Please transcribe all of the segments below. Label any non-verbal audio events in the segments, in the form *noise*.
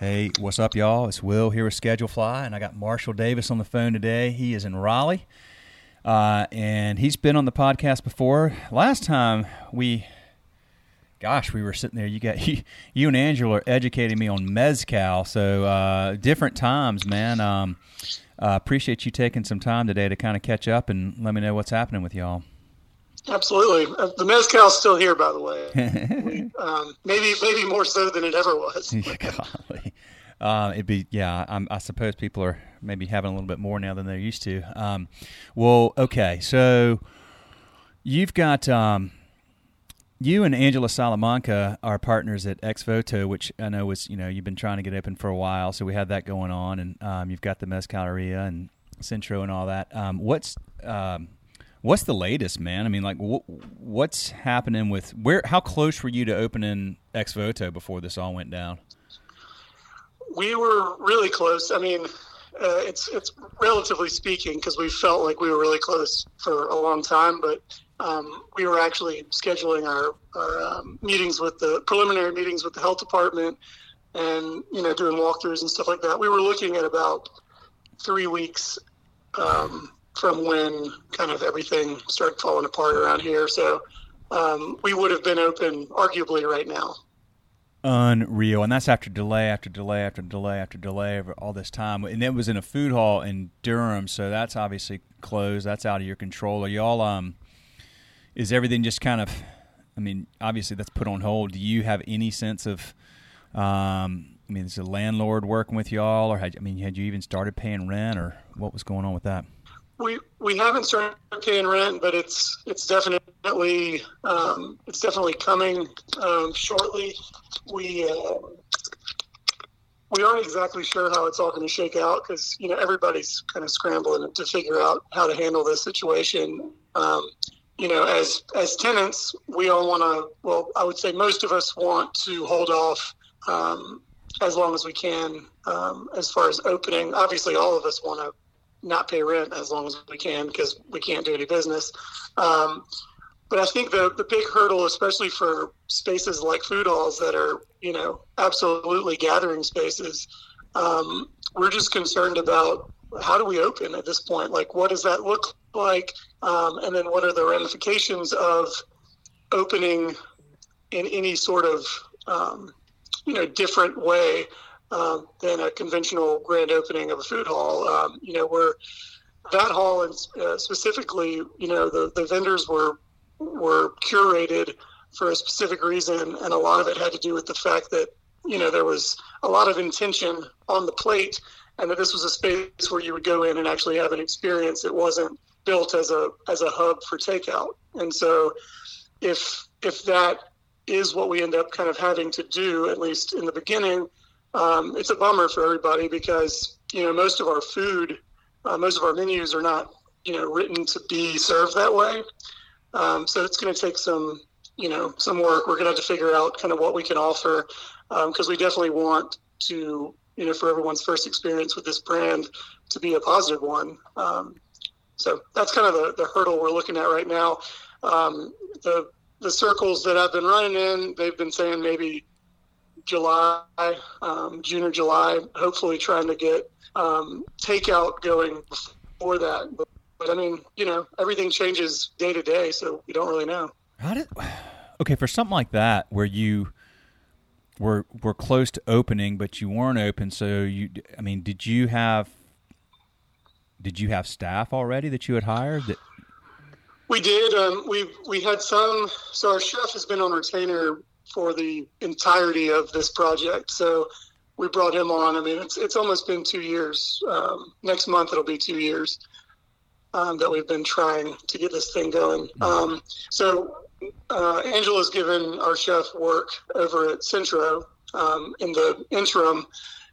Hey, what's up, y'all? It's Will here with Schedulefly, and I got Marshall Davis on the phone today. He is in Raleigh, uh, and he's been on the podcast before. Last time we, gosh, we were sitting there. You got *laughs* you, you and Angela are educating me on mezcal, so uh, different times, man. Um, uh, appreciate you taking some time today to kind of catch up and let me know what's happening with y'all. Absolutely. Uh, the mezcal's still here, by the way. *laughs* um, maybe maybe more so than it ever was. *laughs* Golly. Uh, it'd be yeah. I'm, i suppose people are maybe having a little bit more now than they're used to. Um, well, okay. So you've got um, you and Angela Salamanca are partners at Exvoto, which I know was you know you've been trying to get open for a while. So we had that going on, and um, you've got the Mezcaleria and Centro and all that. Um, what's um, What's the latest, man? I mean, like, wh- what's happening with where? How close were you to opening Ex Voto before this all went down? We were really close. I mean, uh, it's it's relatively speaking because we felt like we were really close for a long time, but um, we were actually scheduling our, our um, meetings with the preliminary meetings with the health department, and you know, doing walkthroughs and stuff like that. We were looking at about three weeks. Um, from when kind of everything started falling apart around here. So um, we would have been open arguably right now. Unreal, and that's after delay after delay after delay after delay over all this time, and it was in a food hall in Durham, so that's obviously closed. That's out of your control. Are y'all? Um, is everything just kind of? I mean, obviously that's put on hold. Do you have any sense of? Um, I mean, is the landlord working with y'all, or had I mean, had you even started paying rent, or what was going on with that? We we haven't started paying rent, but it's it's definitely um, it's definitely coming um, shortly. We uh, we aren't exactly sure how it's all going to shake out because you know everybody's kind of scrambling to figure out how to handle this situation. Um, you know, as as tenants, we all want to. Well, I would say most of us want to hold off um, as long as we can um, as far as opening. Obviously, all of us want to not pay rent as long as we can because we can't do any business. Um, but I think the the big hurdle, especially for spaces like food halls that are you know absolutely gathering spaces, um, we're just concerned about how do we open at this point? Like, what does that look like? Um, and then what are the ramifications of opening in any sort of um, you know different way um, than a conventional grand opening of a food hall. Um, you know, where that hall and uh, specifically, you know, the, the vendors were were curated for a specific reason, and a lot of it had to do with the fact that you know there was a lot of intention on the plate, and that this was a space where you would go in and actually have an experience. It wasn't built as a as a hub for takeout, and so if if that is what we end up kind of having to do, at least in the beginning, um, it's a bummer for everybody because you know most of our food, uh, most of our menus are not you know written to be served that way. Um, so it's going to take some you know some work. We're going to have to figure out kind of what we can offer because um, we definitely want to you know for everyone's first experience with this brand to be a positive one. Um, so that's kind of the, the hurdle we're looking at right now. Um, the the circles that I've been running in, they've been saying maybe July, um, June or July, hopefully trying to get um, takeout going before that. But, but, I mean, you know, everything changes day to day, so we don't really know. How did? Okay, for something like that, where you were were close to opening, but you weren't open, so you, I mean, did you have did you have staff already that you had hired that? We did. Um, we we had some. So our chef has been on retainer for the entirety of this project. So we brought him on. I mean, it's it's almost been two years. Um, next month it'll be two years um, that we've been trying to get this thing going. Mm-hmm. Um, so uh, Angela's given our chef work over at Centro um, in the interim,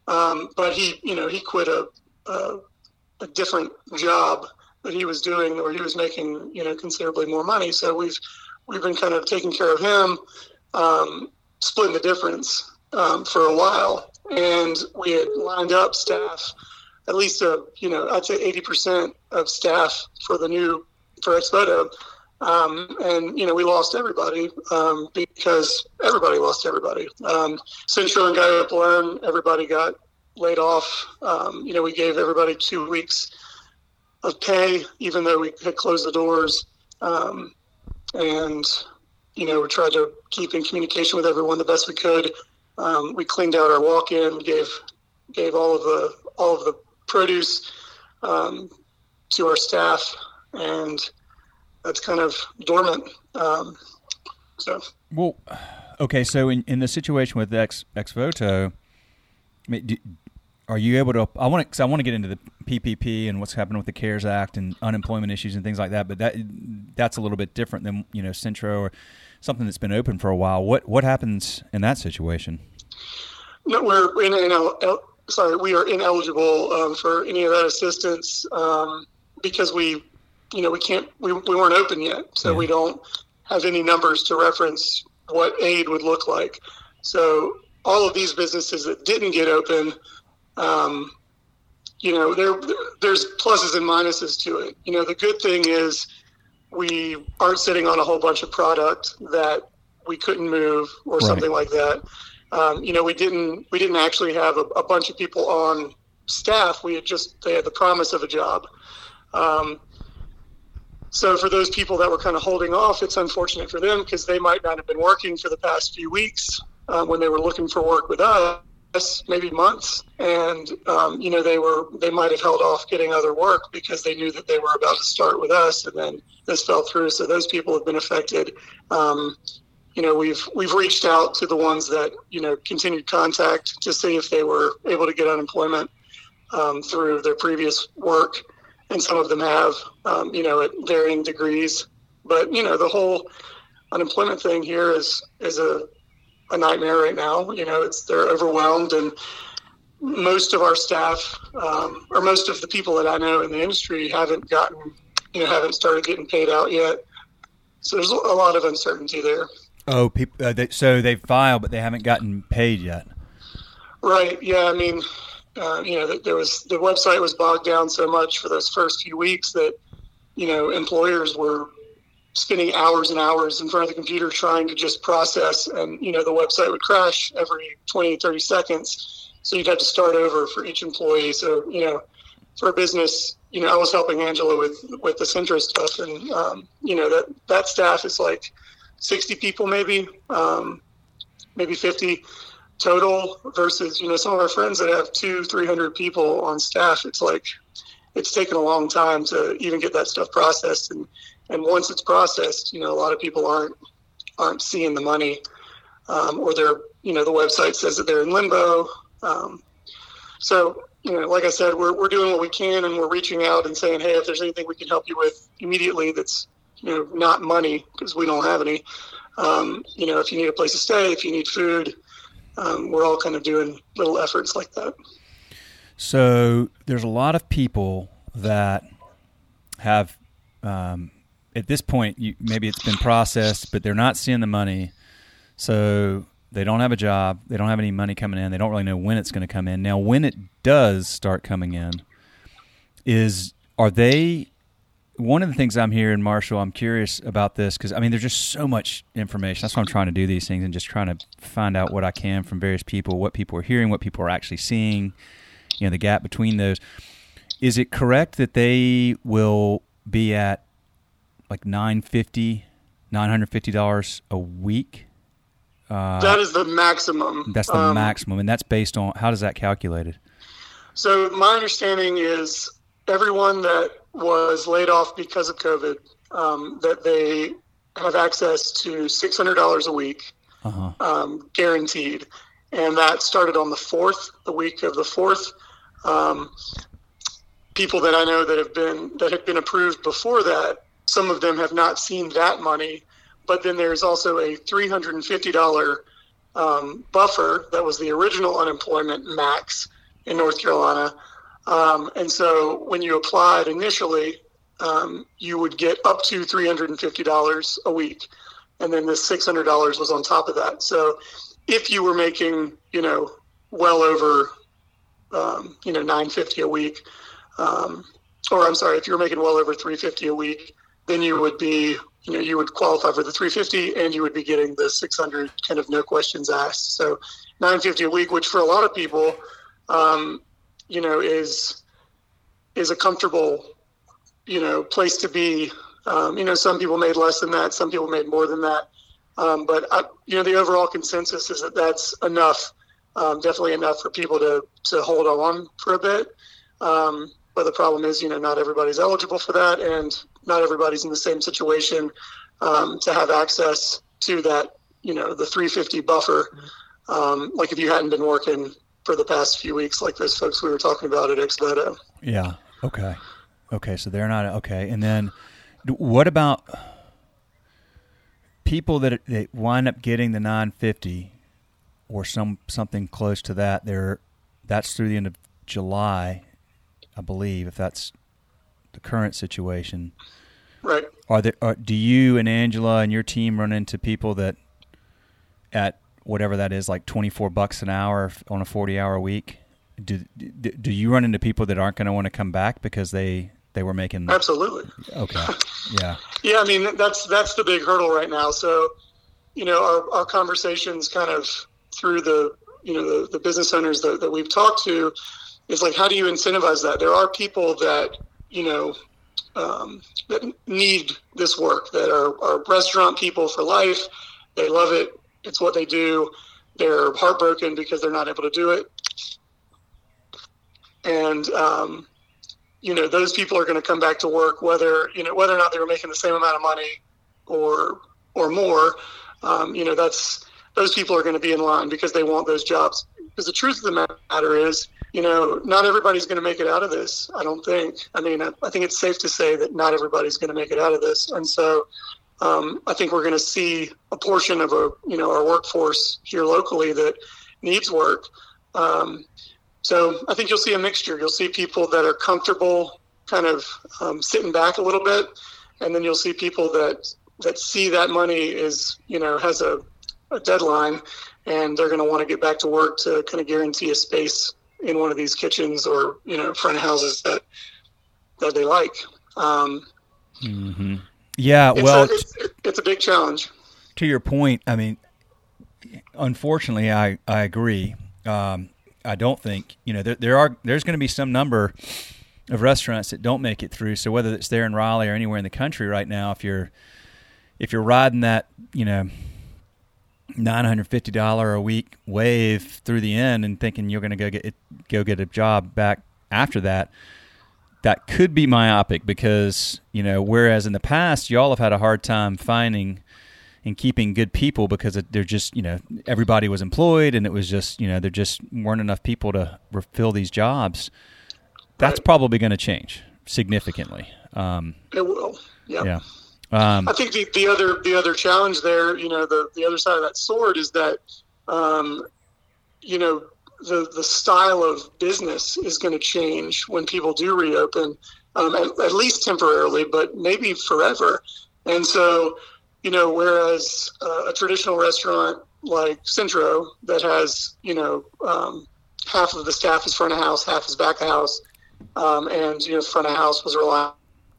um, but he, you know, he quit a, a, a different job that he was doing where he was making, you know, considerably more money. So we've we've been kind of taking care of him um, splitting the difference um, for a while, and we had lined up staff, at least a you know I'd say eighty percent of staff for the new for Exvoto Um, and you know we lost everybody um, because everybody lost everybody. Um, Centro and Gallo Pelon, everybody got laid off. Um, you know we gave everybody two weeks of pay, even though we had closed the doors. Um, and you know we tried to keep in communication with everyone the best we could. Um, we cleaned out our walk-in, gave gave all of the all of the produce to our staff, and that's kind of dormant. Um, so well, okay. So in, in the situation with Ex Ex Voto, I mean, do, are you able to? I want to. I want to get into the PPP and what's happening with the CARES Act and unemployment issues and things like that. But that that's a little bit different than you know Centro or something that's been open for a while. What what happens in that situation? No, we're in, in sorry, we are ineligible um, for any of that assistance um, because we you know, we can't, we, we weren't open yet. So yeah. we don't have any numbers to reference what aid would look like. So all of these businesses that didn't get open, um, you know, there, there's pluses and minuses to it. You know, the good thing is we aren't sitting on a whole bunch of product that we couldn't move or right. something like that. Um, you know, we didn't we didn't actually have a, a, bunch of people on staff. We had just they had the promise of a job. Um, so for those people that were kind of holding off, it's unfortunate for them because they might not have been working for the past few weeks um, when they were looking for work with us, maybe months, and um, you know they were they might have held off getting other work because they knew that they were about to start with us, and then this fell through. So those people have been affected. Um, you know we've we've reached out to the ones that you know continued contact to see if they were able to get unemployment um, through their previous work and some of them have, um, you know, at varying degrees. But you know, the whole unemployment thing here is is a, a nightmare right now. You know, it's they're overwhelmed, and most of our staff, um, or most of the people that I know in the industry, haven't gotten, you know, haven't started getting paid out yet. So there's a lot of uncertainty there. Oh, people. Uh, they, so they filed, but they haven't gotten paid yet. Right. Yeah. I mean, uh, you know, there was the website was bogged down so much for those first few weeks that you know employers were spending hours and hours in front of the computer trying to just process, and you know the website would crash every 20, 30 seconds. So you'd have to start over for each employee. So you know, for a business, you know, I was helping Angela with with the Centro stuff, and um, you know that that staff is like 60 people, maybe, um, maybe 50 total versus you know some of our friends that have two three hundred people on staff it's like it's taken a long time to even get that stuff processed and and once it's processed you know a lot of people aren't aren't seeing the money um, or they're you know the website says that they're in limbo um, so you know like i said we're, we're doing what we can and we're reaching out and saying hey if there's anything we can help you with immediately that's you know not money because we don't have any um, you know if you need a place to stay if you need food um, we're all kind of doing little efforts like that. So there's a lot of people that have, um, at this point, you, maybe it's been processed, but they're not seeing the money. So they don't have a job. They don't have any money coming in. They don't really know when it's going to come in. Now, when it does start coming in, is are they one of the things I'm hearing, Marshall, I'm curious about this because I mean, there's just so much information. That's why I'm trying to do these things and just trying to find out what I can from various people, what people are hearing, what people are actually seeing, you know, the gap between those. Is it correct that they will be at like 950 $950 a week? Uh, that is the maximum. That's the um, maximum. And that's based on how does that calculated? So, my understanding is everyone that was laid off because of COVID, um, that they have access to $600 a week, uh-huh. um, guaranteed. And that started on the 4th, the week of the 4th. Um, people that I know that have been that have been approved before that, some of them have not seen that money. But then there's also a $350 um, buffer that was the original unemployment max in North Carolina um, and so when you applied initially, um, you would get up to $350 a week. And then this $600 was on top of that. So if you were making, you know, well over, um, you know, 950 a week, um, or I'm sorry, if you were making well over 350 a week, then you would be you know you would qualify for the 350 and you would be getting the 600 kind of no questions asked. So 950 a week, which for a lot of people, um, you know, is is a comfortable, you know, place to be. Um, you know, some people made less than that, some people made more than that. Um, but I, you know, the overall consensus is that that's enough, um, definitely enough for people to to hold on for a bit. But the problem is, you know, not everybody's eligible for that, and not everybody's in the same situation um, to have access to that, you know, the 350 buffer. Um, like if you hadn't been working for the past few weeks, like those folks we were talking about at Exvoto. Yeah. Okay. Okay. So they're not okay. And then, what about people that that wind up getting the 950 or some something close to that? They're that's through the end of July, I believe, if that's the current situation. Right. Are there? Are, do you and Angela and your team run into people that at whatever that is, like twenty four bucks an hour on a forty hour week? Do do you run into people that aren't going to want to come back because they they were making absolutely okay *laughs* yeah yeah i mean that's that's the big hurdle right now so you know our, our conversations kind of through the you know the, the business owners that, that we've talked to is like how do you incentivize that? There are people that you know um, that need this work that are, are restaurant people for life. They love it. It's what they do. They're heartbroken because they're not able to do it. And um, you know those people are going to come back to work whether you know whether or not they were making the same amount of money or or more. Um, you know that's those people are going to be in line because they want those jobs. Because the truth of the matter is you know not everybody's going to make it out of this i don't think. I mean i, I think it's safe to say that not everybody's going to make it out of this. And so um, i think we're going to see a portion of a you know our workforce here locally that needs work. Um, so I think you'll see a mixture. You'll see people that are comfortable, kind of um, sitting back a little bit, and then you'll see people that that see that money is you know has a, a deadline, and they're going to want to get back to work to kind of guarantee a space in one of these kitchens or you know front houses that that they like. Um, mm-hmm. Yeah, well, a, it's, it's a big challenge. To your point, I mean, unfortunately, I I agree. Um, I don't think you know there, there are there's going to be some number of restaurants that don't make it through. So whether it's there in Raleigh or anywhere in the country right now, if you're if you're riding that you know nine hundred fifty dollar a week wave through the end and thinking you're going to go get it, go get a job back after that, that could be myopic because you know whereas in the past y'all have had a hard time finding and keeping good people because they're just you know everybody was employed and it was just you know there just weren't enough people to fill these jobs. That's right. probably going to change significantly. Um, it will. Yeah. Yeah. Um, I think the, the other the other challenge there, you know, the the other side of that sword is that, um, you know, the the style of business is going to change when people do reopen, um, at, at, least temporarily, but maybe forever. And so, you know, whereas uh, a traditional restaurant like Centro that has, you know, um, half of the staff is front of house, half is back of house, um, and you know, front of house was relying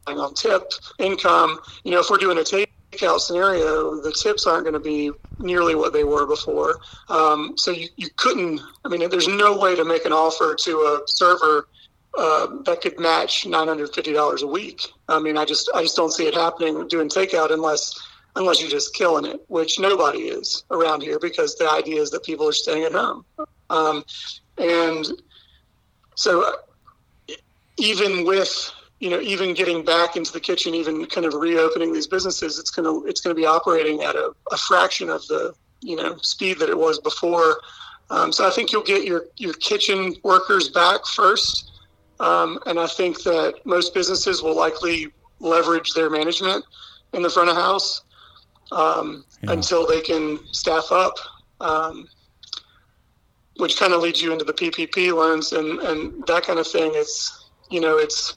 on tip income. You know, if we're doing a takeout scenario, the tips aren't going to be nearly what they were before. Um, so you, you couldn't. I mean, there's no way to make an offer to a server uh, that could match nine hundred fifty dollars a week. I mean, I just I just don't see it happening doing takeout unless unless you're just killing it, which nobody is around here because the idea is that people are staying at home. Um, and so, uh, even with you know, even getting back into the kitchen, even kind of reopening these businesses, it's gonna it's gonna be operating at a, a fraction of the you know speed that it was before. Um, so I think you'll get your your kitchen workers back first, um, and I think that most businesses will likely leverage their management in the front of house um, yeah. until they can staff up, um, which kind of leads you into the PPP loans and, and that kind of thing. It's, you know, it's,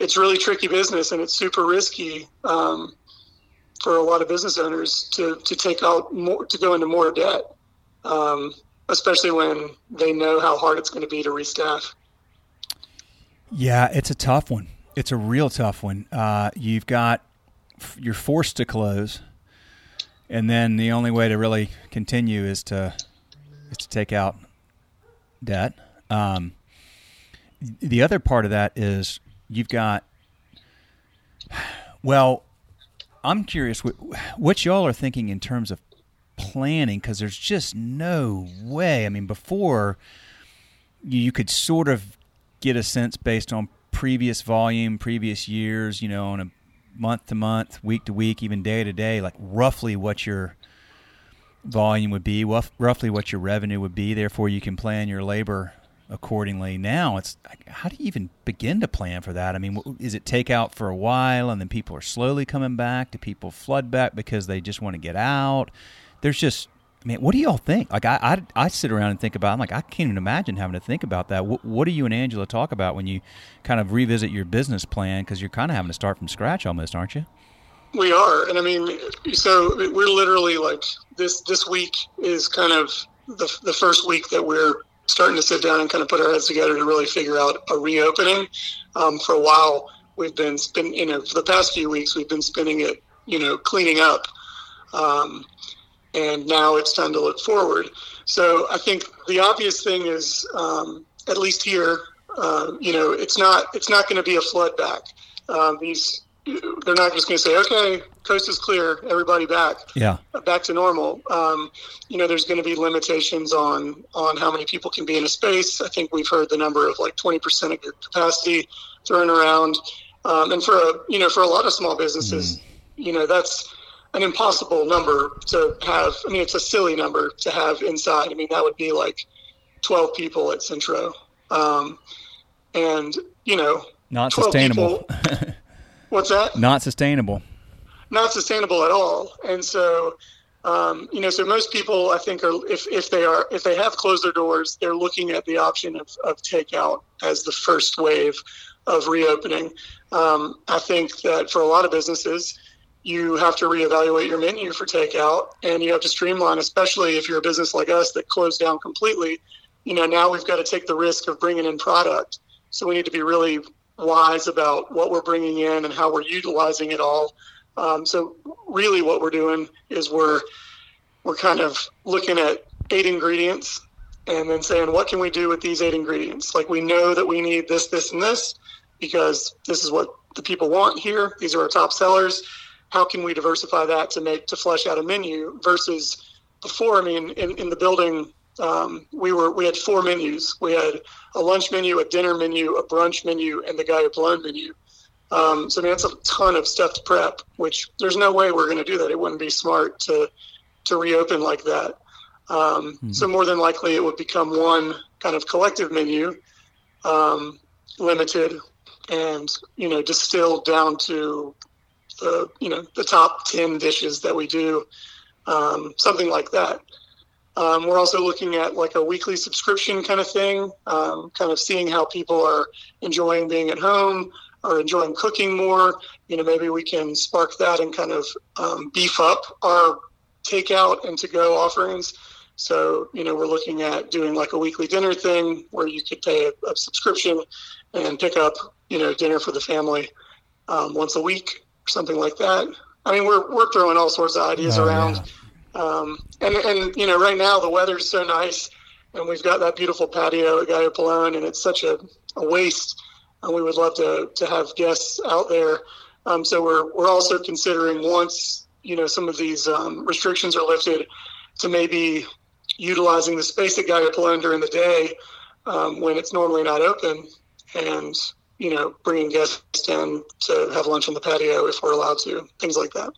it's really tricky business and it's super risky um, for a lot of business owners to, to take out more, to go into more debt, um, especially when they know how hard it's going to be to restaff. Yeah, it's a tough one. It's a real tough one. Uh, you've got you're forced to close, and then the only way to really continue is to is to take out debt. Um, the other part of that is you've got well i'm curious what, what y'all are thinking in terms of planning because there's just no way. I mean before you could sort of get a sense based on previous volume previous years you know on a month to month week to week even day to day like roughly what your volume would be roughly what your revenue would be. Therefore you can plan your labor accordingly. Now it's how do you even begin to plan for that? I mean, is it take out for a while and then people are slowly coming back? Do people flood back because they just want to get out? There's just, I mean, what do y'all think? Like, I, I, I sit around and think about. I'm like, I can't even imagine having to think about that. What, what do you and Angela talk about when you kind of revisit your business plan? Because you're kind of having to start from scratch almost, aren't you? We are, and I mean, so we're literally like this. This week is kind of the the first week that we're starting to sit down and kind of put our heads together to really figure out a reopening. Um, for a while, we've been spending, you know, for the past few weeks, we've been spending it, you know, cleaning up. Um, and now it's time to look forward. So I think the obvious thing is, um, at least here, uh, you know, it's not it's not going to be a flood back. Uh, these they're not just going to say, okay, coast is clear, everybody back, yeah, back to normal. Um, you know, there's going to be limitations on on how many people can be in a space. I think we've heard the number of like 20% of your capacity thrown around, um, and for a you know for a lot of small businesses, mm. you know that's an impossible number to have. I mean, it's a silly number to have inside. I mean, that would be like 12 people at Centro, um, and you know, not sustainable. *laughs* What's that? Not sustainable. Not sustainable at all. And so, um, you know, so most people, I think, are if, if they are if they have closed their doors, they're looking at the option of, of takeout as the first wave of reopening. Um, I think that for a lot of businesses, you have to reevaluate your menu for takeout, and you have to streamline, especially if you're a business like us that closed down completely. You know, now we've got to take the risk of bringing in product, so we need to be really wise about what we're bringing in and how we're utilizing it all. Um, so really, what we're doing is we're we're kind of looking at eight ingredients and then saying what can we do with these eight ingredients. Like we know that we need this, this, and this because this is what the people want here. These are our top sellers. How can we diversify that to make to flesh out a menu versus before? I mean, in, in the building um, we were we had four menus. We had a lunch menu, a dinner menu, a brunch menu, and the Gallo Pelon menu. Um, so I mean, that's a ton of stuff to prep. Which there's no way we're going to do that. It wouldn't be smart to to reopen like that. Um, mm-hmm. So more than likely, it would become one kind of collective menu, um, limited, and you know distilled down to the you know the top ten dishes that we do, um, something like that. Um, we're also looking at like a weekly subscription kind of thing, um, kind of seeing how people are enjoying being at home or enjoying cooking more. You know, maybe we can spark that and kind of um, beef up our takeout and to go offerings. So, you know, we're looking at doing like a weekly dinner thing where you could pay a, a subscription and pick up, you know, dinner for the family um, once a week or something like that. I mean, we're, we're throwing all sorts of ideas oh, around. Yeah um, and, and, you know, right now the weather's so nice and we've got that beautiful patio at Gallo and it's such a, a waste. And we would love to, to have guests out there. Um, so we're, we're also considering once, you know, some of these um, restrictions are lifted to maybe utilizing the space at Gallo during the day um, when it's normally not open and, you know, bringing guests in to have lunch on the patio if we're allowed to, things like that.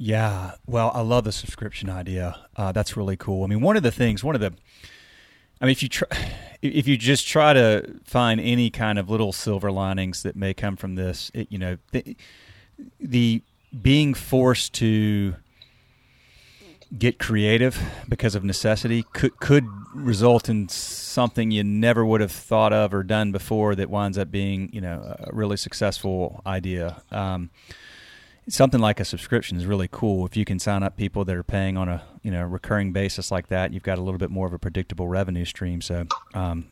Yeah, well, I love the subscription idea. Uh, that's really cool. I mean, one of the things, one of the, I mean, if you try, if you just try to find any kind of little silver linings that may come from this, it, you know, the, the being forced to get creative because of necessity could could result in something you never would have thought of or done before that winds up being, you know, a really successful idea. Um, something like a subscription is really cool. If you can sign up people that are paying on a you know recurring basis like that, you've got a little bit more of a predictable revenue stream. So, um,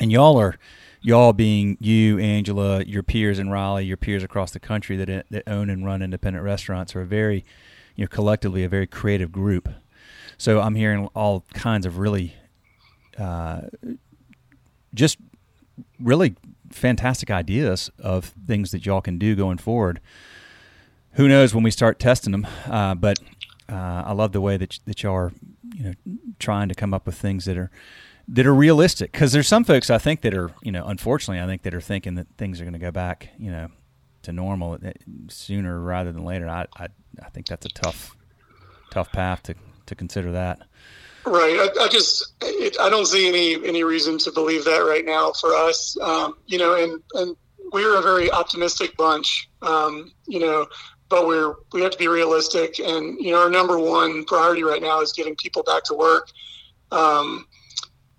and y'all are y'all being you, Angela, your peers in Raleigh, your peers across the country that that own and run independent restaurants are a very, you know, collectively a very creative group. So I'm hearing all kinds of really, uh, just really fantastic ideas of things that y'all can do going forward. Who knows when we start testing them? Uh, but uh, I love the way that that y'all are, you know, trying to come up with things that are that are realistic. Because there's some folks I think that are, you know, unfortunately, I think that are thinking that things are going to go back, you know, to normal eh, sooner rather than later. I, I, I think that's a tough, tough path to to consider that. Right. I, I just it, I don't see any any reason to believe that right now for us. Um, you know, and and we're a very optimistic bunch. Um, you know, but we're we have to be realistic. And you know, our number one priority right now is getting people back to work. Um,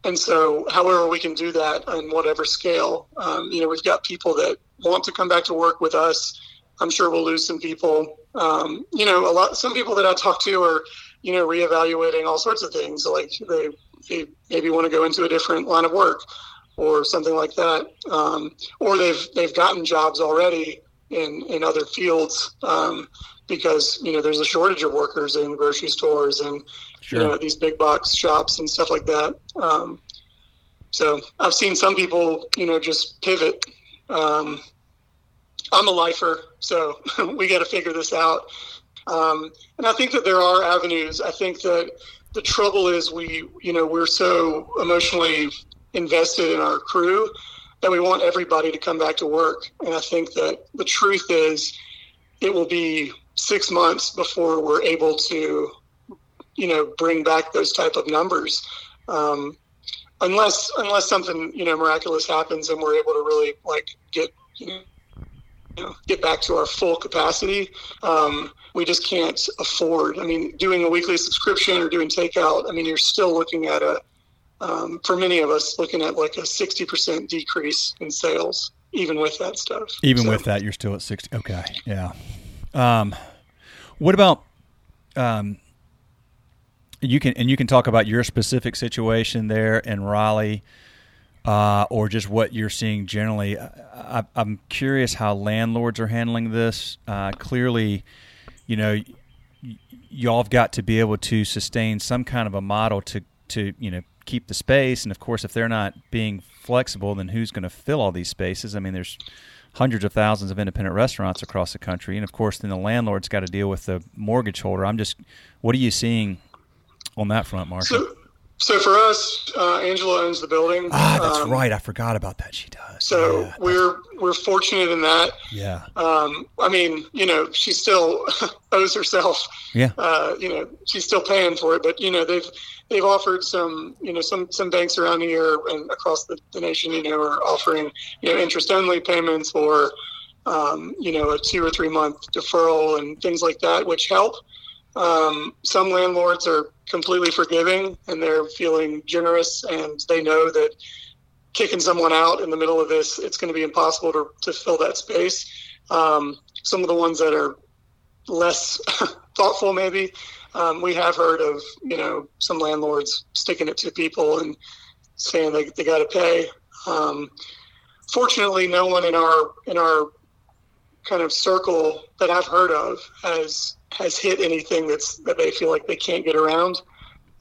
and so, however we can do that on whatever scale, um, you know, we've got people that want to come back to work with us. I'm sure we'll lose some people. Um, you know, a lot. Some people that I talk to are, you know, reevaluating all sorts of things. Like they, they maybe want to go into a different line of work, or something like that. Um, or they've they've gotten jobs already in in other fields um, because you know there's a shortage of workers in grocery stores and sure. you know these big box shops and stuff like that. Um, so I've seen some people you know just pivot. Um, I'm a lifer, so *laughs* we got to figure this out. Um, and I think that there are avenues. I think that the trouble is we you know we're so emotionally invested in our crew that we want everybody to come back to work. And I think that the truth is, it will be six months before we're able to, you know, bring back those type of numbers. Um, unless unless something you know miraculous happens and we're able to really like get you know, get back to our full capacity. Um, we just can't afford. I mean, doing a weekly subscription or doing takeout. I mean, you're still looking at a um, for many of us, looking at like a 60% decrease in sales, even with that stuff. Even so. with that, you're still at 60. Okay. Yeah. Um, what about, um, you can, and you can talk about your specific situation there in Raleigh, uh, or just what you're seeing generally. I, am curious how landlords are handling this. Uh, clearly, you know, y- y'all have got to be able to sustain some kind of a model to, to, you know, keep the space. And of course, if they're not being flexible, then who's going to fill all these spaces? I mean, there's hundreds of thousands of independent restaurants across the country, and of course, then the landlord's got to deal with the mortgage holder. I'm just, what are you seeing on that front, Marshall? So, so for us, uh, Angela owns the building. Ah, that's um, right. I forgot about that. She does. So yeah, we're we're fortunate in that. Yeah. Um, I mean, you know, she still *laughs* owes herself. Yeah. Uh, you know, she's still paying for it, but you know, they've they've offered some, you know, some some banks around here and across the, the nation, you know, are offering you know interest only payments or um, you know a two or three month deferral and things like that, which help. Um, some landlords are completely forgiving and they're feeling generous and they know that kicking someone out in the middle of this, it's going to be impossible to, to fill that space. Um, some of the ones that are less *laughs* thoughtful, maybe, um, we have heard of, you know, some landlords sticking it to people and saying they, they got to pay. Um, fortunately, no one in our, in our kind of circle that I've heard of has has hit anything that's that they feel like they can't get around.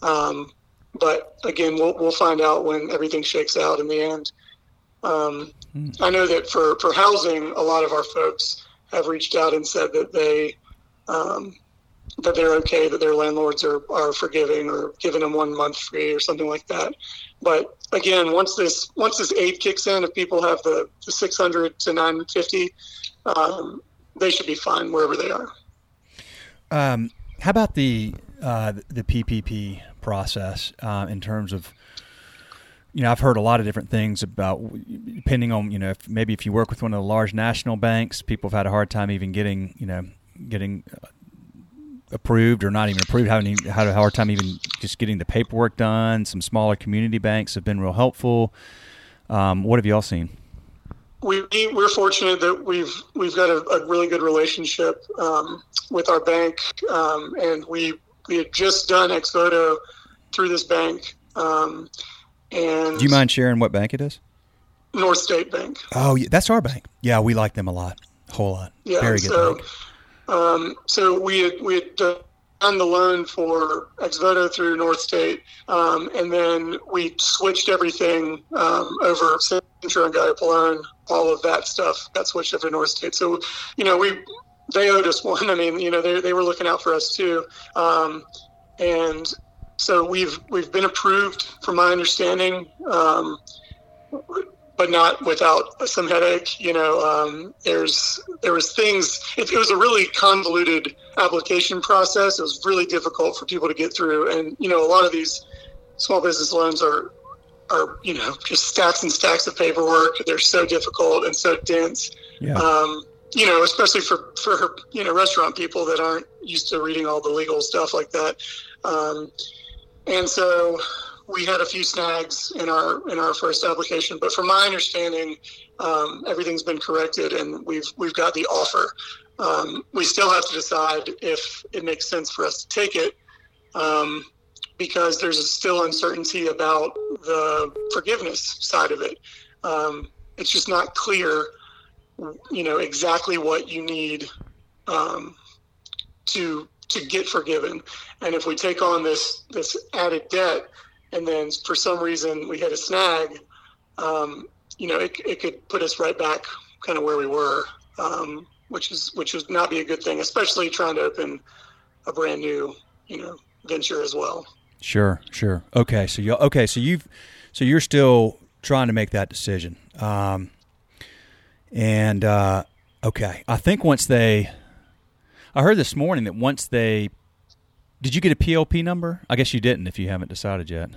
Um, but again, we'll we'll find out when everything shakes out in the end. Um, mm. I know that for for housing, a lot of our folks have reached out and said that they um, that they're okay, that their landlords are are forgiving or giving them one month free or something like that. But again, once this once this aid kicks in, if people have the, the 600 to 950, um, they should be fine wherever they are. Um, how about the uh, the PPP process uh, in terms of you know I've heard a lot of different things about depending on you know if, maybe if you work with one of the large national banks, people have had a hard time even getting you know getting uh, approved or not even approved, having had a hard time even just getting the paperwork done. Some smaller community banks have been real helpful. Um, what have you all seen? We we're fortunate that we've we've got a, a really good relationship um, with our bank, um, and we we had just done Exvoto through this bank. Um, and do you mind sharing what bank it is? North State Bank. Oh, yeah, that's our bank. Yeah, we like them a lot, a whole lot. Yeah, Very good so bank. um, so we had we had done the loan for Exvoto through North State, um, and then we switched everything um, over Centro and Gallo Pelon. All of that stuff got switched over to North State. So you know we they owed us one. *laughs* I mean, you know they they were looking out for us too, um, and so we've we've been approved, from my understanding. Um, but not without some headache. You know, um, there's there was things. It, it was a really convoluted application process. It was really difficult for people to get through, and you know, a lot of these small business loans are are you know just stacks and stacks of paperwork. They're so difficult and so dense. Yeah. Um, you know, especially for for you know restaurant people that aren't used to reading all the legal stuff like that. Um, and so we had a few snags in our in our first application, but from my understanding, um, everything's been corrected, and we've we've got the offer. Um, we still have to decide if it makes sense for us to take it, um, because there's still uncertainty about the forgiveness side of it. Um, it's just not clear, you know, exactly what you need um, to to get forgiven. And if we take on this this added debt, and then for some reason we hit a snag, um, you know, it, it could put us right back kind of where we were, um, which is which would not be a good thing, especially trying to open a brand new, you know, venture as well. Sure, sure. Okay, so you okay, so you've so you're still trying to make that decision. Um, and uh, okay, I think once they, I heard this morning that once they, did you get a PLP number? I guess you didn't if you haven't decided yet.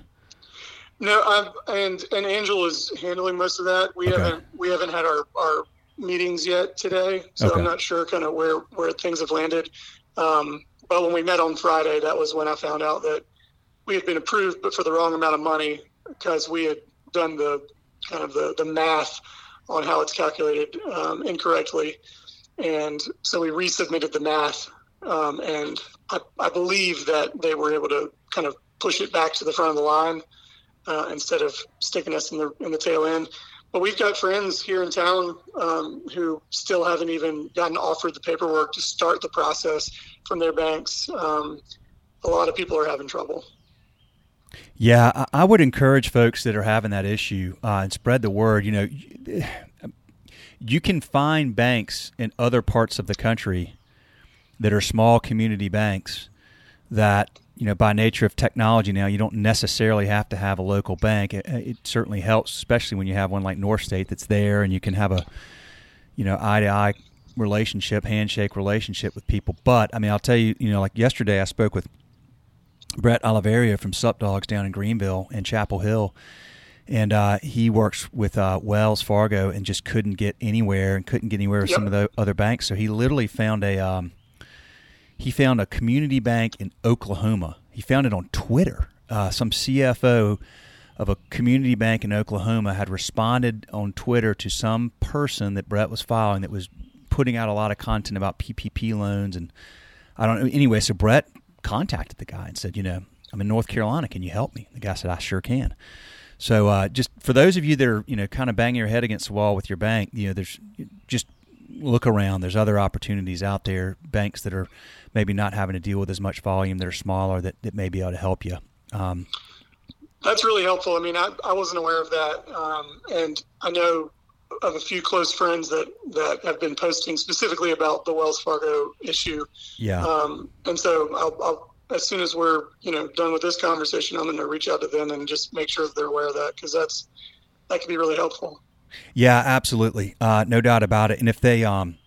No, I've, and and Angel is handling most of that. We Okay. haven't we haven't had our, our meetings yet today, so Okay. I'm not sure kind of where where things have landed. Um, but when we met on Friday, that was when I found out that we had been approved, but for the wrong amount of money because we had done the kind of the the math on how it's calculated um, incorrectly, and so we resubmitted the math, um, and I, I believe that they were able to kind of push it back to the front of the line uh, instead of sticking us in the in the tail end. But we've got friends here in town um, who still haven't even gotten offered the paperwork to start the process from their banks. Um, a lot of people are having trouble. Yeah, I, would encourage folks that are having that issue uh, and spread the word. You know, *sighs* you, can find banks in other parts of the country that are small community banks that you know by nature of technology now you don't necessarily have to have a local bank it, it certainly helps especially when you have one like north state that's there and you can have a you know eye to eye relationship handshake relationship with people but i mean i'll tell you you know like yesterday i spoke with brett oliverio from sup dogs down in greenville and chapel hill and uh, he works with uh, Wells Fargo and just couldn't get anywhere and couldn't get anywhere with Yep. some of the other banks. So he literally found a um, he found a community bank in Oklahoma. He found it on Twitter. Uh, some CFO of a community bank in Oklahoma had responded on Twitter to some person that Brett was following that was putting out a lot of content about PPP loans and I don't know. Anyway, so Brett contacted the guy and said, you know, I'm in North Carolina. Can you help me? The guy said, I sure can. So uh, just for those of you that are, you know, kind of banging your head against the wall with your bank, you know, there's just look around. There's other opportunities out there, banks that are maybe not having to deal with as much volume that are smaller that, that may be able to help you. Um, That's really helpful. I mean, I, I wasn't aware of that, um, and I know of a few close friends that that have been posting specifically about the Wells Fargo issue. yeah. Um, and so I'll, I'll, as soon as we're you know done with this conversation, I'm going to reach out to them and just make sure that they're aware of that because that's that can be really helpful. Yeah, absolutely. Uh, no doubt about it. And if they, um,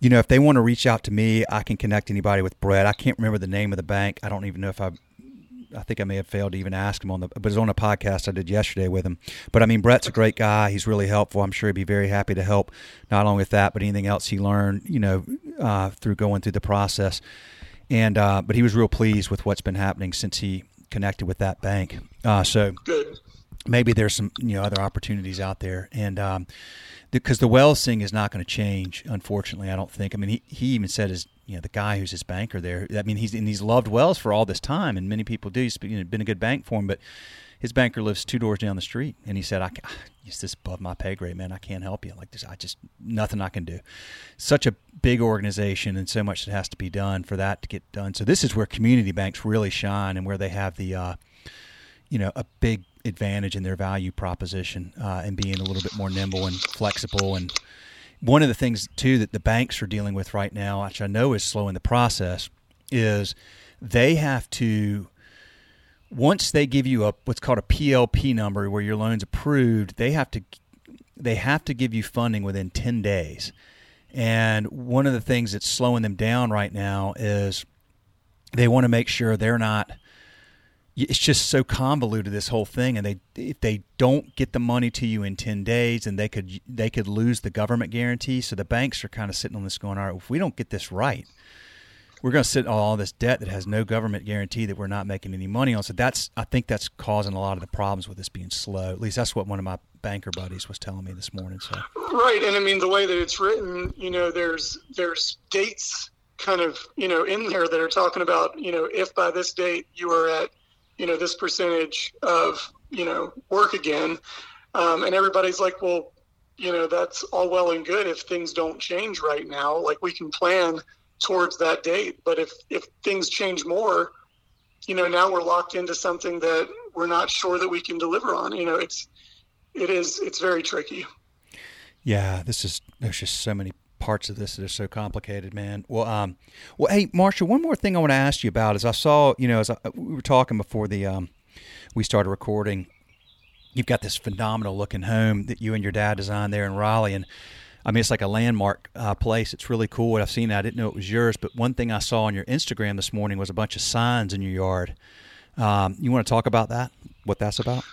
you know, if they want to reach out to me, I can connect anybody with Brett. I can't remember the name of the bank. I don't even know if I, I think I may have failed to even ask him on the, but it's on a podcast I did yesterday with him. But I mean, Brett's a great guy. He's really helpful. I'm sure he'd be very happy to help, not only with that, but anything else he learned, you know, uh, through going through the process. And, uh, but he was real pleased with what's been happening since he connected with that bank. Uh, so, Good. maybe there's some you know other opportunities out there and um because the wells thing is not going to change unfortunately i don't think i mean he, he even said his you know the guy who's his banker there i mean he's and he's loved wells for all this time and many people do he's been, you know, been a good bank for him but his banker lives two doors down the street, and he said, "I *sighs* it's this above my pay grade, man. I can't help you. Like this, I just nothing I can do. Such a big organization, and so much that has to be done for that to get done. So this is where community banks really shine, and where they have the, uh, you know, a big advantage in their value proposition uh, and being a little bit more nimble and flexible. And one of the things too that the banks are dealing with right now, which I know is slowing the process, is they have to once they give you a what's called a PLP number where your loan's approved, they have to they have to give you funding within 10 days. And one of the things that's slowing them down right now is they want to make sure they're not it's just so convoluted this whole thing and they if they don't get the money to you in 10 days and they could they could lose the government guarantee so the banks are kind of sitting on this going all right if we don't get this right we're going to sit on all this debt that has no government guarantee that we're not making any money on. So that's I think that's causing a lot of the problems with this being slow. At least that's what one of my banker buddies was telling me this morning. So right, and I mean the way that it's written, you know, there's there's dates kind of you know in there that are talking about you know if by this date you are at you know this percentage of you know work again, um, and everybody's like, well, you know that's all well and good if things don't change right now. Like we can plan towards that date. But if if things change more, you know, now we're locked into something that we're not sure that we can deliver on. You know, it's it is it's very tricky. Yeah, this is there's just so many parts of this that are so complicated, man. Well, um, well, hey, Marshall, one more thing I want to ask you about is I saw, you know, as I, we were talking before the um, we started recording, you've got this phenomenal looking home that you and your dad designed there in Raleigh, and I mean, it's like a landmark uh, place. It's really cool. What I've seen. I didn't know it was yours, but one thing I saw on your Instagram this morning was a bunch of signs in your yard. Um, you want to talk about that? What that's about?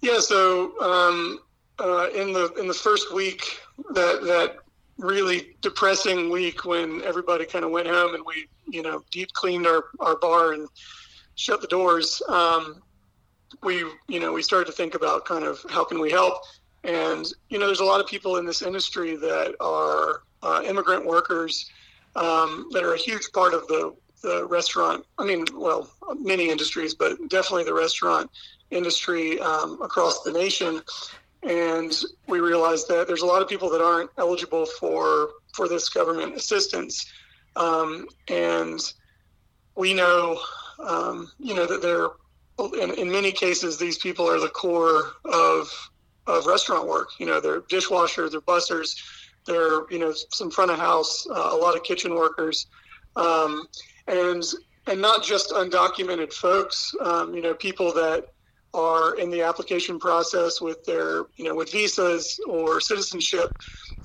Yeah. So um, uh, in the in the first week that that really depressing week when everybody kind of went home and we you know deep cleaned our our bar and shut the doors. Um, we you know we started to think about kind of how can we help and, you know, there's a lot of people in this industry that are uh, immigrant workers um, that are a huge part of the, the restaurant. I mean, well, many industries, but definitely the restaurant industry um, across the nation. And we realized that there's a lot of people that aren't eligible for for this government assistance. Um, and we know, um, you know, that there, in, in many cases, these people are the core of of restaurant work. You know, they're dishwashers, they're bussers, they're you know some front of house, uh, a lot of kitchen workers, um, and and not just undocumented folks. Um, you know, people that are in the application process with their you know with visas or citizenship,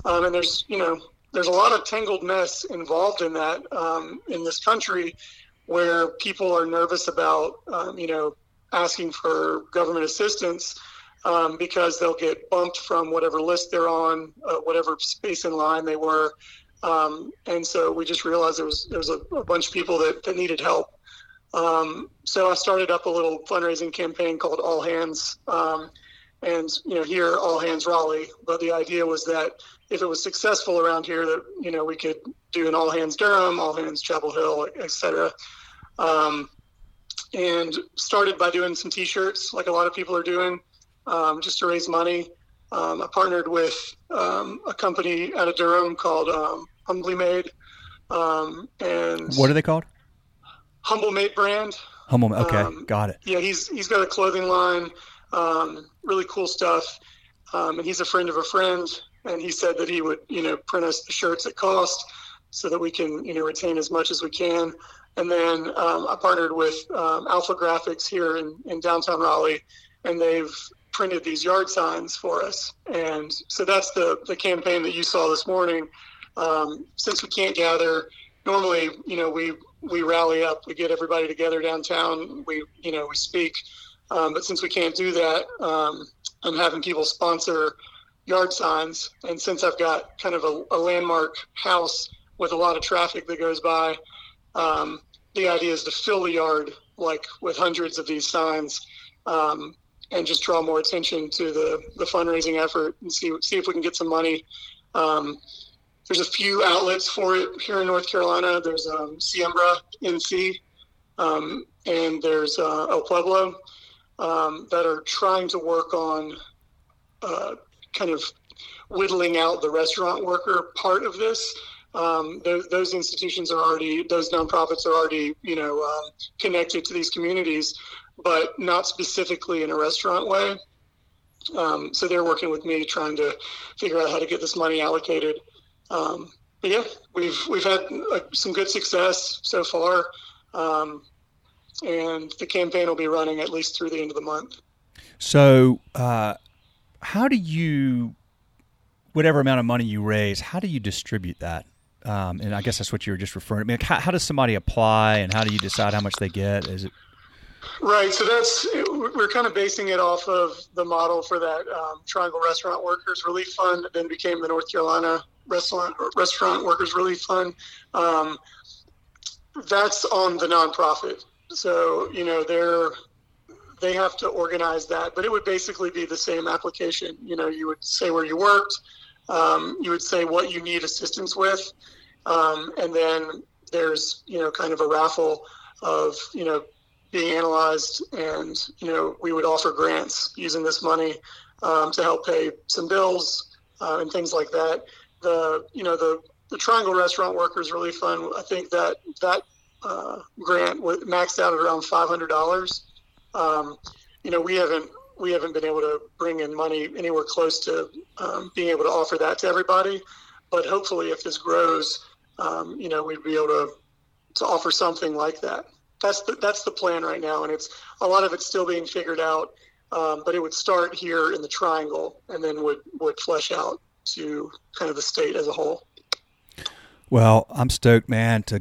um, and there's you know there's a lot of tangled mess involved in that um, in this country, where people are nervous about um, you know asking for government assistance um, because they'll get bumped from whatever list they're on, uh, whatever space in line they were. Um, and so we just realized there was there was a, a bunch of people that, that needed help. Um, so I started up a little fundraising campaign called All Hands, um, and you know here All Hands Raleigh. But the idea was that if it was successful around here, that you know we could do an All Hands Durham, All Hands Chapel Hill, etc. Um, and started by doing some T-shirts, like a lot of people are doing um, just to raise money. Um, I partnered with um, a company out of Durham called um, Humbly Made. And what are they called? Humble Made brand. Humble. Okay, um, got it. Yeah, he's he's got a clothing line, really cool stuff, and he's a friend of a friend. And he said that he would, you know, print us the shirts at cost, so that we can, you know, retain as much as we can. And then I partnered with AlphaGraphics here in, in downtown Raleigh, and they've printed these yard signs for us. And so that's the, the campaign that you saw this morning. Um, since we can't gather, normally, you know, we, we rally up, we get everybody together downtown, we, you know, we speak. Um, but since we can't do that, um, I'm having people sponsor yard signs. And since I've got kind of a, a landmark house with a lot of traffic that goes by, um, the idea is to fill the yard like with hundreds of these signs. Um, and just draw more attention to the, the fundraising effort and see see if we can get some money. Um, there's a few outlets for it here in North Carolina. There's um, Siembra NC, um, and there's uh, El Pueblo. um, that are trying to work on uh, kind of whittling out the restaurant worker part of this. Um, those, those, institutions are already, those nonprofits are already, you know, um, connected to these communities, but not specifically in a restaurant way. Um, so they're working with me trying to figure out how to get this money allocated. Um, but yeah, we've we've had some good success so far, um, and the campaign will be running at least through the end of the month. So, uh, how do you, whatever amount of money you raise, how do you distribute that? Um, and I guess that's what you were just referring to. I mean, how, how, does somebody apply, and how do you decide how much they get? Is it right? So that's we're kind of basing it off of the model for that um, Triangle Restaurant Workers Relief Fund, that then became the North Carolina Restaurant Restaurant Workers Relief Fund. Um, that's on the nonprofit. So you know they're they have to organize that, but it would basically be the same application. You know, you would say where you worked, um, you would say what you need assistance with, um, and then there's you know kind of a raffle of you know being analyzed, and you know we would offer grants using this money um, to help pay some bills uh, and things like that. The you know the the Triangle Restaurant Workers Relief Fund, I think that that uh, grant maxed out at around five hundred dollars. Um, you know, we haven't we haven't been able to bring in money anywhere close to um, being able to offer that to everybody. But hopefully, if this grows, um, you know, we'd be able to to offer something like that. That's the that's the plan right now, and it's a lot of it's still being figured out. Um, but it would start here in the triangle, and then would would flesh out to kind of the state as a whole. Well, I'm stoked, man. To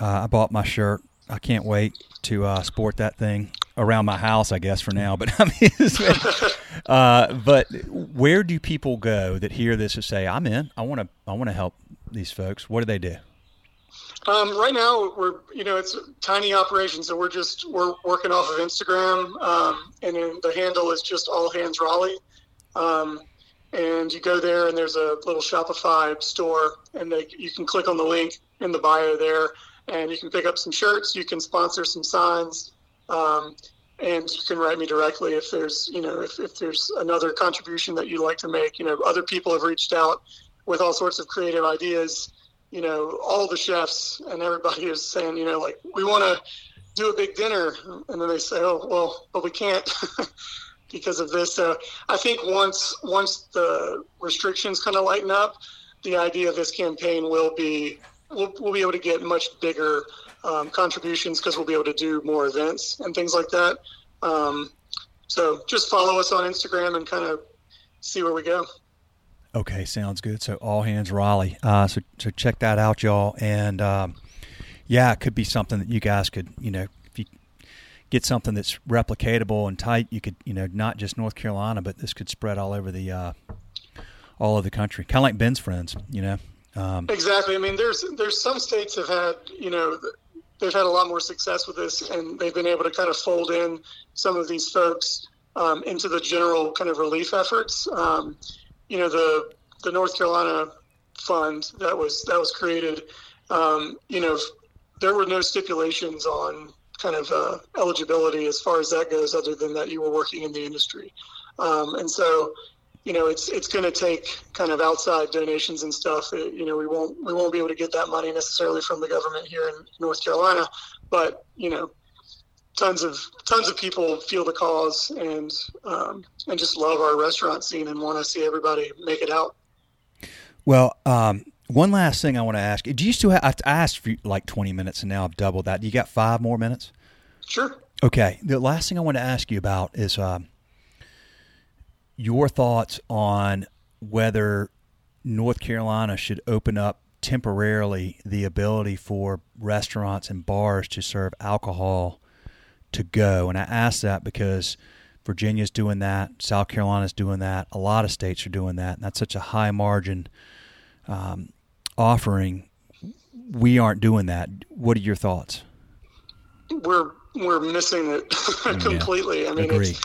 uh, I bought my shirt. I can't wait to uh, sport that thing around my house, I guess for now. But *laughs* I mean, *laughs* uh, but where do people go that hear this and say, "I'm in. I want to. I want to help these folks." What do they do? Um, right now, we're you know it's tiny operation, so we're just we're working off of Instagram, um, and the handle is just All Hands Raleigh. Um, and you go there, and there's a little Shopify store, and they, you can click on the link in the bio there, and you can pick up some shirts. You can sponsor some signs. Um, and you can write me directly if there's you know if, if there's another contribution that you'd like to make you know other people have reached out with all sorts of creative ideas you know all the chefs and everybody is saying you know like we want to do a big dinner and then they say oh well but we can't *laughs* because of this so i think once once the restrictions kind of lighten up the idea of this campaign will be we'll, we'll be able to get much bigger um, contributions because we'll be able to do more events and things like that. Um, so just follow us on Instagram and kind of see where we go. Okay, sounds good. So all hands Raleigh. Uh, so so check that out, y'all. And um, yeah, it could be something that you guys could, you know, if you get something that's replicatable and tight, you could, you know, not just North Carolina, but this could spread all over the uh, all over the country. Kind of like Ben's friends, you know. Um, exactly. I mean, there's there's some states have had, you know, they've had a lot more success with this, and they've been able to kind of fold in some of these folks um, into the general kind of relief efforts. Um, you know, the the North Carolina fund that was that was created. Um, you know, there were no stipulations on kind of uh, eligibility as far as that goes, other than that you were working in the industry, um, and so you know, it's it's going to take kind of outside donations and stuff. It, you know, we won't we won't be able to get that money necessarily from the government here in North Carolina, but you know, tons of tons of people feel the cause and um, and just love our restaurant scene and want to see everybody make it out. Well, um, one last thing I want to ask: Do you still have? I asked for like twenty minutes, and now I've doubled that. You got five more minutes? Sure. Okay. The last thing I want to ask you about is. Um, your thoughts on whether North Carolina should open up temporarily the ability for restaurants and bars to serve alcohol to go. And I ask that because Virginia's doing that, South Carolina's doing that, a lot of states are doing that. And that's such a high margin um, offering. We aren't doing that. What are your thoughts? We're we're missing it *laughs* completely. Yeah. I mean, Agree. it's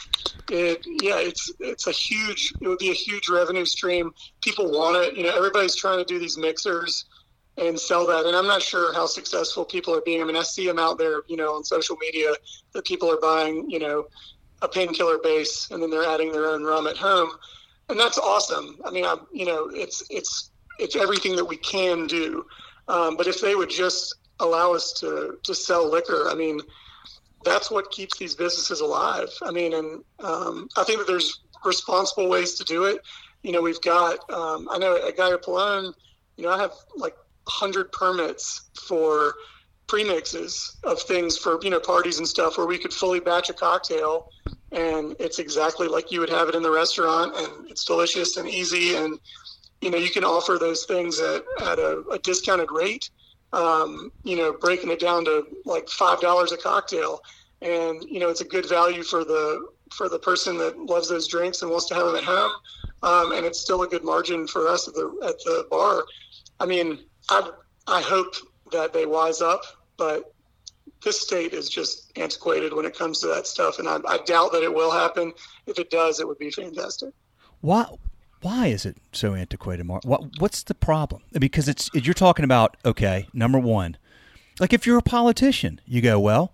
it, yeah, it's it's a huge. It would be a huge revenue stream. People want it. You know, everybody's trying to do these mixers and sell that. And I'm not sure how successful people are being. I mean, I see them out there, you know, on social media that people are buying, you know, a painkiller base, and then they're adding their own rum at home, and that's awesome. I mean, I, you know, it's it's it's everything that we can do. Um, but if they would just allow us to to sell liquor, I mean, that's what keeps these businesses alive. I mean, and um, I think that there's responsible ways to do it. You know, we've got um, I know a guy at Palone. You know, I have like hundred permits for premixes of things for you know parties and stuff where we could fully batch a cocktail and it's exactly like you would have it in the restaurant and it's delicious and easy and you know you can offer those things at, at a, a discounted rate um, you know breaking it down to like five dollars a cocktail. And you know it's a good value for the for the person that loves those drinks and wants to have them at home um, and it's still a good margin for us at the at the bar. I mean i i hope that they wise up but this state is just antiquated when it comes to that stuff, and I, I doubt that it will happen. If it does, it would be fantastic. Why? Why is it so antiquated, Mark? What What's the problem? Because it's you're talking about. Okay, number one, like if you're a politician, you go, well,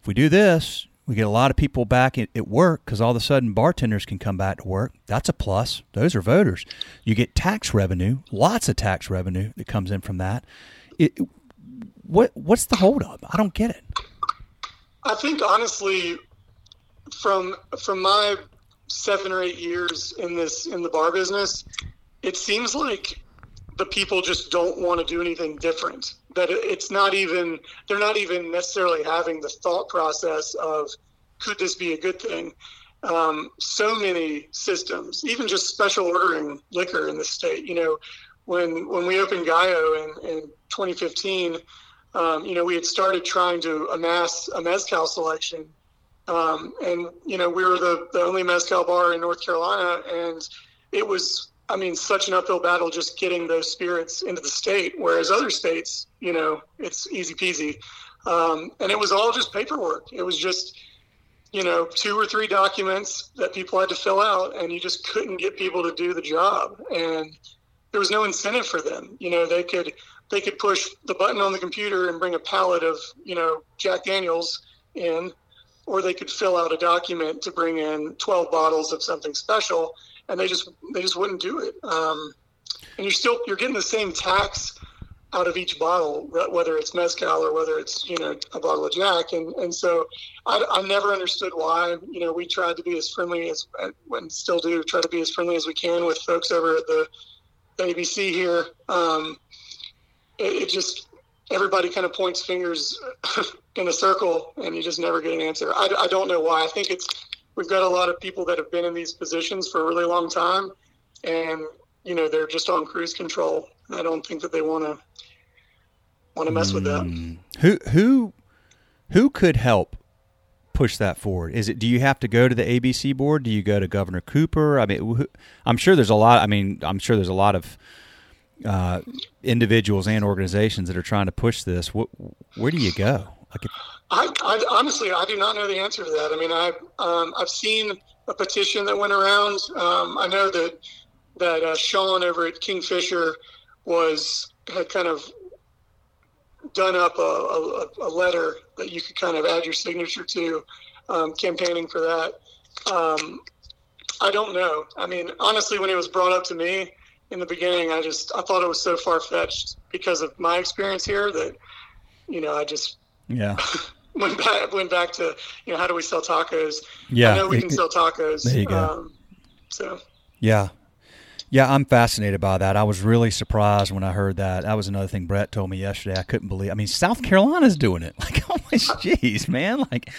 if we do this, we get a lot of people back at, at work because all of a sudden bartenders can come back to work. That's a plus. Those are voters. You get tax revenue, lots of tax revenue that comes in from that. It, what what's the holdup? I don't get it. I think honestly, from from my seven or eight years in this in the bar business, it seems like the people just don't want to do anything different. That it's not even they're not even necessarily having the thought process of could this be a good thing. Um, so many systems, even just special ordering liquor in the state. You know, when when we opened Gallo in, in 2015 um, you know, we had started trying to amass a mezcal selection. Um, and, you know, we were the, the only mezcal bar in North Carolina. And it was, I mean, such an uphill battle just getting those spirits into the state. Whereas other states, you know, it's easy peasy. Um, and it was all just paperwork. It was just, you know, two or three documents that people had to fill out, and you just couldn't get people to do the job. And there was no incentive for them. You know, they could they could push the button on the computer and bring a pallet of you know Jack Daniels in, or they could fill out a document to bring in 12 bottles of something special, and they just they just wouldn't do it. Um, and you're still you're getting the same tax out of each bottle, whether it's mezcal or whether it's you know a bottle of Jack, and and so I, I never understood why. You know, we tried to be as friendly as and still do try to be as friendly as we can with folks over at the, ABC here. Um, it, it just everybody kind of points fingers *laughs* in a circle and you just never get an answer. I, I don't know why. I think it's we've got a lot of people that have been in these positions for a really long time and you know they're just on cruise control. I don't think that they want to want to mess mm. with that. Hmm. Who who who could help push that forward? Is it do you have to go to the ABC board? Do you go to Governor Cooper? I mean, I'm sure there's a lot. I mean, I'm sure there's a lot of uh, individuals and organizations that are trying to push this, what, where do you go? I, I, honestly, I do not know the answer to that. I mean, I've um, I've seen a petition that went around. Um, I know that that uh, Sean over at Kingfisher was had kind of done up a, a, a, letter that you could kind of add your signature to, um, campaigning for that. Um, I don't know. I mean, honestly, when it was brought up to me, in the beginning, I just I thought it was so far fetched because of my experience here that you know I just yeah *laughs* went back went back to you know how do we sell tacos? Yeah, I know we can sell tacos. There you go. Um, so yeah. Yeah, I'm fascinated by that. I was really surprised when I heard that. That was another thing Brett told me yesterday. I couldn't believe. I mean, South Carolina's doing it. *laughs* Like, oh my *laughs* jeez, man! Like,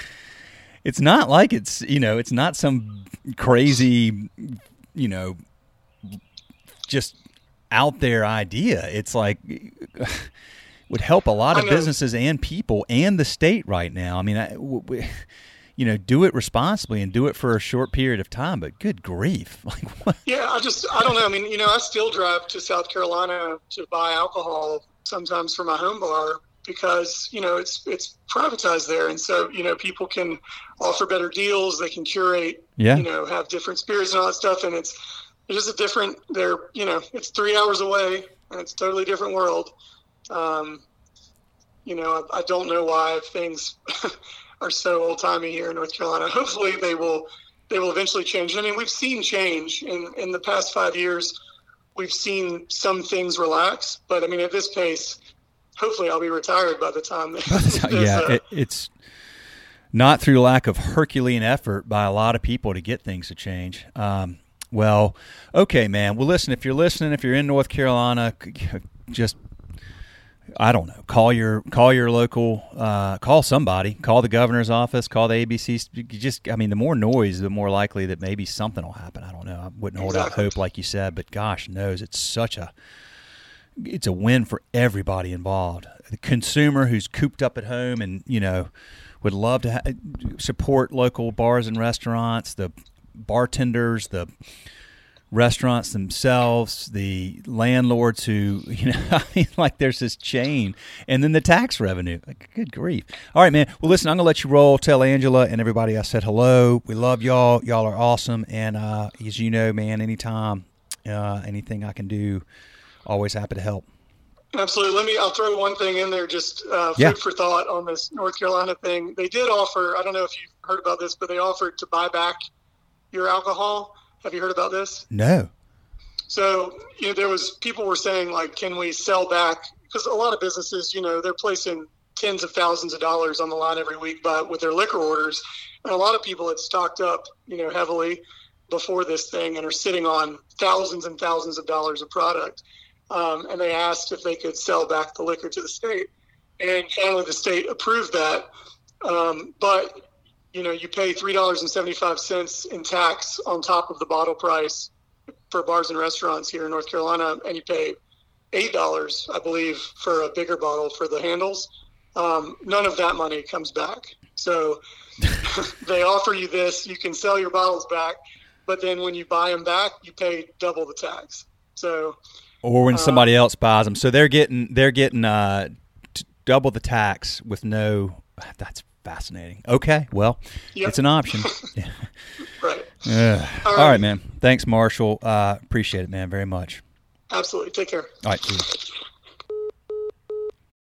it's not like it's you know, it's not some crazy, you know, just out there idea. It's like would help a lot of businesses and people and the state right now. I mean, I, we, you know, do it responsibly and do it for a short period of time. But good grief! *laughs* Like, what? Yeah, I just I don't know. I mean, you know, I still drive to South Carolina to buy alcohol sometimes for my home bar because you know it's it's privatized there, and so you know people can offer better deals. They can curate, yeah. you know, have different spirits and all that stuff, and it's it's just a different. They're you know it's three hours away and it's a totally different world. Um, you know, I, I, don't know why things *laughs* are so old timey here in North Carolina. *laughs* Hopefully, they will they will eventually change. I mean, we've seen change in in the past five years. We've seen some things relax, but I mean, at this pace, hopefully, I'll be retired by the time. *laughs* yeah, a, it, it's not through lack of Herculean effort by a lot of people to get things to change. Um, well, okay, man. Well, listen, if you're listening, if you're in North Carolina, just I don't know. Call your call your local, uh, call somebody, call the governor's office, call the ABC. Just, I mean, the more noise, the more likely that maybe something will happen. I don't know. I wouldn't hold exactly. out hope like you said, but gosh knows, it's such a it's a win for everybody involved. The consumer who's cooped up at home and you know would love to ha- support local bars and restaurants, the bartenders, the restaurants themselves, the landlords who, *laughs* you know, I mean, like there's this chain, and then the tax revenue. Like, good grief. All right, man. Well, listen, I'm going to let you roll. Tell Angela and everybody I said hello. We love y'all. Y'all are awesome. And uh, as you know, man, anytime, uh, anything I can do, always happy to help. Absolutely. Let me. I'll throw one thing in there, just uh, food yeah. for thought on this North Carolina thing. They did offer. I don't know if you've heard about this, but they offered to buy back your alcohol have you heard about this? No. So, you know, there was people were saying like, can we sell back? Because a lot of businesses, you know, they're placing tens of thousands of dollars on the line every week, but with their liquor orders, and a lot of people had stocked up, you know, heavily before this thing and are sitting on thousands and thousands of dollars of product. Um, and they asked if they could sell back the liquor to the state, and finally the state approved that. Um, but you know, you pay three dollars and seventy five cents in tax on top of the bottle price for bars and restaurants here in North Carolina, and you pay eight dollars, I believe, for a bigger bottle for the handles. Um, none of that money comes back. So *laughs* they offer you this, you can sell your bottles back, but then when you buy them back, you pay double the tax. So, or when uh, somebody else buys them, so they're getting they're getting uh, t- double the tax with no. That's fascinating. Okay, well, yep. it's an option. *laughs* *laughs* right. All right. All right, man. Thanks, Marshall. Uh, appreciate it, man, very much. Absolutely. Take care. All right.